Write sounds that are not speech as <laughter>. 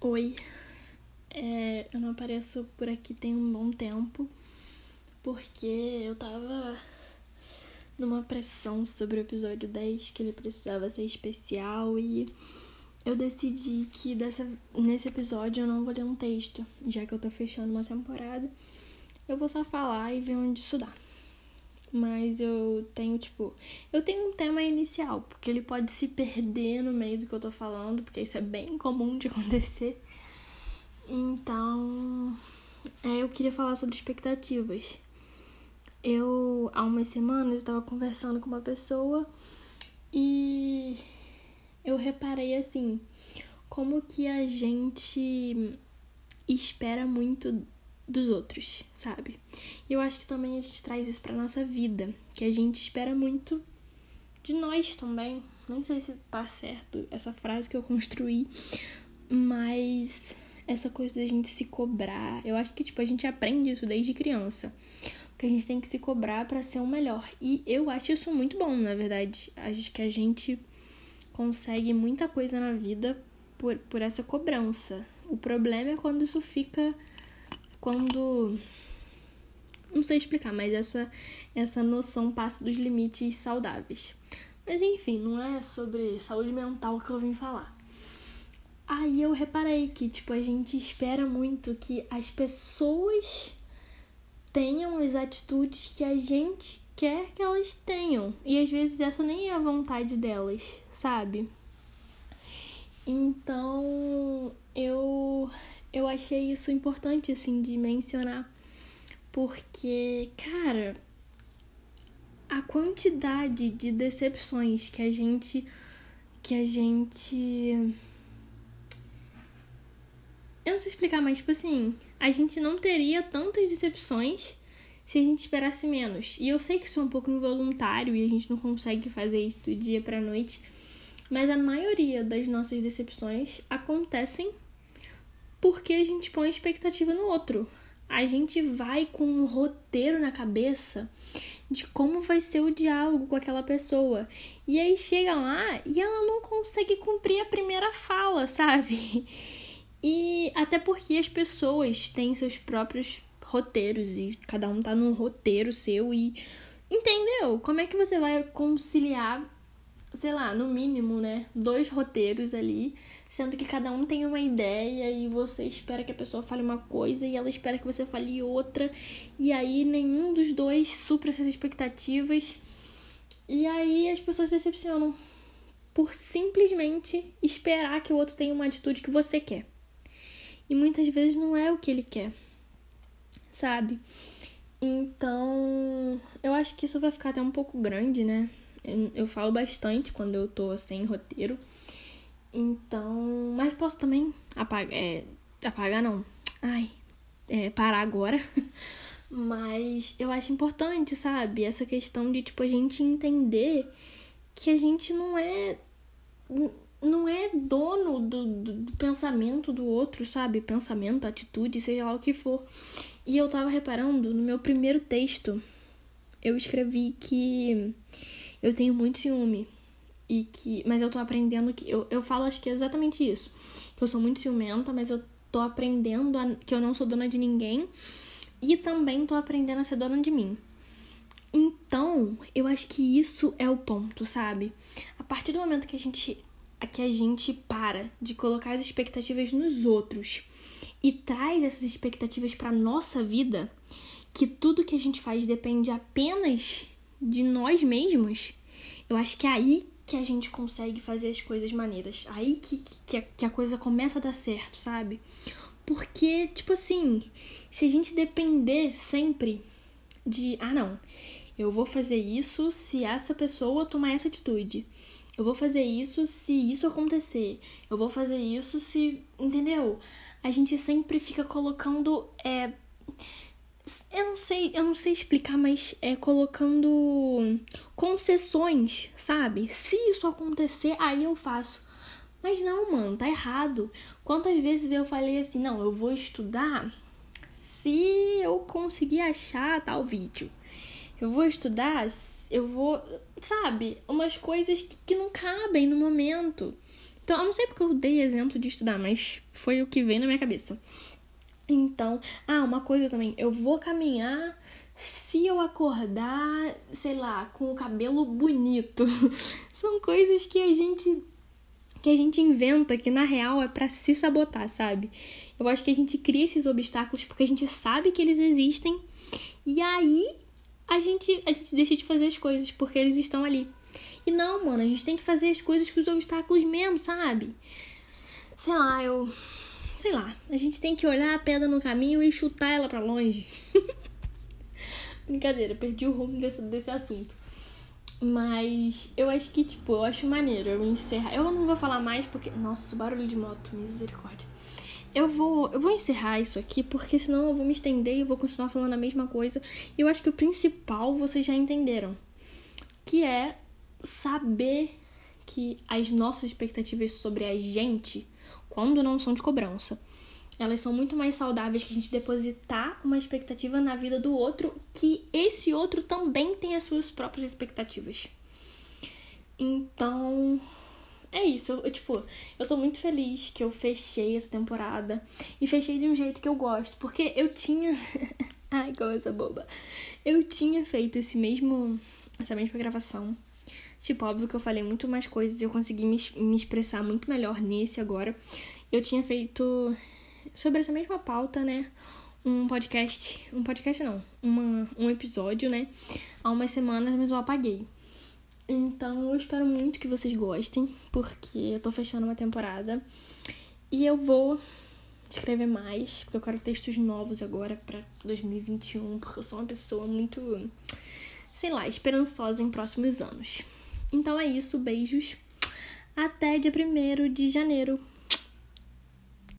Oi, é, eu não apareço por aqui tem um bom tempo porque eu tava numa pressão sobre o episódio 10 que ele precisava ser especial e eu decidi que dessa, nesse episódio eu não vou ler um texto, já que eu tô fechando uma temporada. Eu vou só falar e ver onde isso dá. Mas eu tenho, tipo, eu tenho um tema inicial, porque ele pode se perder no meio do que eu tô falando, porque isso é bem comum de <laughs> acontecer. Então, é, eu queria falar sobre expectativas. Eu, há umas semanas, estava conversando com uma pessoa e eu reparei assim, como que a gente espera muito dos outros, sabe? E eu acho que também a gente traz isso pra nossa vida, que a gente espera muito de nós também. Nem sei se tá certo essa frase que eu construí, mas essa coisa da gente se cobrar, eu acho que tipo a gente aprende isso desde criança. Que a gente tem que se cobrar para ser o melhor. E eu acho isso muito bom, na verdade. Acho que a gente consegue muita coisa na vida por, por essa cobrança. O problema é quando isso fica quando não sei explicar, mas essa essa noção passa dos limites saudáveis. Mas enfim, não é sobre saúde mental que eu vim falar. Aí eu reparei que tipo a gente espera muito que as pessoas tenham as atitudes que a gente quer que elas tenham. E às vezes essa nem é a vontade delas, sabe? Então, eu achei isso importante, assim, de mencionar. Porque, cara, a quantidade de decepções que a gente. que a gente. Eu não sei explicar, mas, tipo assim, a gente não teria tantas decepções se a gente esperasse menos. E eu sei que isso é um pouco involuntário e a gente não consegue fazer isso do dia pra noite, mas a maioria das nossas decepções acontecem porque a gente põe expectativa no outro. A gente vai com um roteiro na cabeça de como vai ser o diálogo com aquela pessoa. E aí chega lá e ela não consegue cumprir a primeira fala, <laughs> sabe? E até porque as pessoas têm seus próprios roteiros e cada um tá num roteiro seu e entendeu? Como é que você vai conciliar, sei lá, no mínimo, né, dois roteiros ali sendo que cada um tem uma ideia e você espera que a pessoa fale uma coisa e ela espera que você fale outra, e aí nenhum dos dois supra essas expectativas, e aí as pessoas se decepcionam por simplesmente esperar que o outro tenha uma atitude que você quer. E muitas vezes não é o que ele quer, sabe? Então, eu acho que isso vai ficar até um pouco grande, né? Eu, falo bastante quando eu tô sem roteiro. Então, mas posso também apagar, é, apagar não, ai, é, parar agora. <laughs> mas eu acho importante, sabe, essa questão de, tipo, a gente entender que a gente não é, não é dono do, do, do pensamento do outro, sabe, pensamento, atitude, seja lá o que for. E eu tava reparando, no meu primeiro texto, eu escrevi que eu tenho muito ciúme e que. Mas eu tô aprendendo que. Eu, eu falo, acho que é exatamente isso. Que eu sou muito ciumenta, mas eu tô aprendendo a, que eu não sou dona de ninguém. E também tô aprendendo a ser dona de mim. Então, eu acho que isso é o ponto, sabe? A partir do momento que a gente que a gente para de colocar as expectativas nos outros e traz essas expectativas para nossa vida, que tudo que a gente faz depende apenas de nós mesmos, eu acho que é aí que a gente consegue fazer as coisas maneiras. Aí que, que, que a coisa começa a dar certo, sabe? Porque, tipo assim, se a gente depender sempre de, ah, não, eu vou fazer isso se essa pessoa tomar essa atitude. Eu vou fazer isso se isso acontecer. Eu vou fazer isso se. Entendeu? A gente sempre fica colocando. É, eu não sei, eu não sei explicar, mas é colocando concessões, sabe? Se isso acontecer, aí eu faço. Mas não, mano, tá errado. Quantas vezes eu falei assim, não, eu vou estudar se eu conseguir achar tal vídeo. Eu vou estudar, eu vou, sabe, umas coisas que, que não cabem no momento. Então, eu não sei porque eu dei exemplo de estudar, mas foi o que veio na minha cabeça. Então, ah, uma coisa também, eu vou caminhar se eu acordar, sei lá, com o cabelo bonito. <laughs> São coisas que a gente que a gente inventa que na real é para se sabotar, sabe? Eu acho que a gente cria esses obstáculos porque a gente sabe que eles existem e aí a gente a gente deixa de fazer as coisas porque eles estão ali. E não, mano, a gente tem que fazer as coisas com os obstáculos mesmo, sabe? Sei lá, eu sei lá, a gente tem que olhar a pedra no caminho e chutar ela para longe. <laughs> Brincadeira, perdi o rumo desse, desse assunto. Mas eu acho que, tipo, eu acho maneiro eu encerrar. Eu não vou falar mais porque. Nossa, barulho de moto, misericórdia. Eu vou, eu vou encerrar isso aqui porque senão eu vou me estender e vou continuar falando a mesma coisa. E eu acho que o principal vocês já entenderam. Que é saber que as nossas expectativas sobre a gente, quando não são de cobrança, elas são muito mais saudáveis que a gente depositar uma expectativa na vida do outro, que esse outro também tem as suas próprias expectativas. Então, é isso. Eu, tipo, eu tô muito feliz que eu fechei essa temporada e fechei de um jeito que eu gosto, porque eu tinha. <laughs> Ai, coisa boba. Eu tinha feito esse mesmo. essa mesma gravação. Tipo, óbvio que eu falei muito mais coisas eu consegui me, me expressar muito melhor nesse agora. Eu tinha feito sobre essa mesma pauta, né? Um podcast. Um podcast não. Uma, um episódio, né? Há umas semanas, mas eu apaguei. Então eu espero muito que vocês gostem, porque eu tô fechando uma temporada. E eu vou escrever mais, porque eu quero textos novos agora para 2021, porque eu sou uma pessoa muito, sei lá, esperançosa em próximos anos. Então é isso, beijos. Até dia 1 de janeiro.